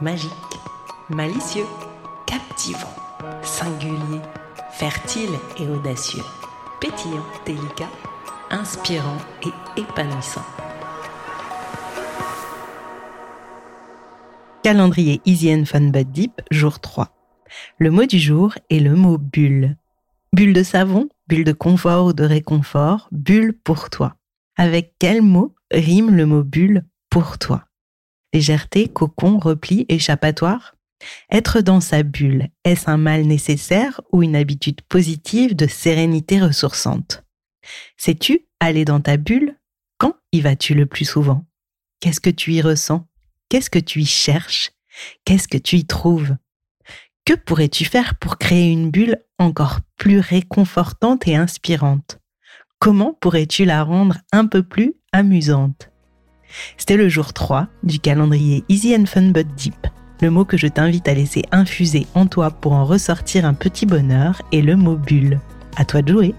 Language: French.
Magique, malicieux, captivant, singulier, fertile et audacieux, pétillant, délicat, inspirant et épanouissant. Calendrier Easy and Fun Deep, jour 3. Le mot du jour est le mot bulle. Bulle de savon, bulle de confort ou de réconfort, bulle pour toi. Avec quel mot rime le mot bulle pour toi? Légèreté, cocon, repli, échappatoire. Être dans sa bulle, est-ce un mal nécessaire ou une habitude positive de sérénité ressourçante? Sais-tu aller dans ta bulle? Quand y vas-tu le plus souvent? Qu'est-ce que tu y ressens? Qu'est-ce que tu y cherches? Qu'est-ce que tu y trouves? Que pourrais-tu faire pour créer une bulle encore plus réconfortante et inspirante? Comment pourrais-tu la rendre un peu plus amusante? C'était le jour 3 du calendrier Easy and Fun But Deep. Le mot que je t'invite à laisser infuser en toi pour en ressortir un petit bonheur est le mot bulle. À toi de jouer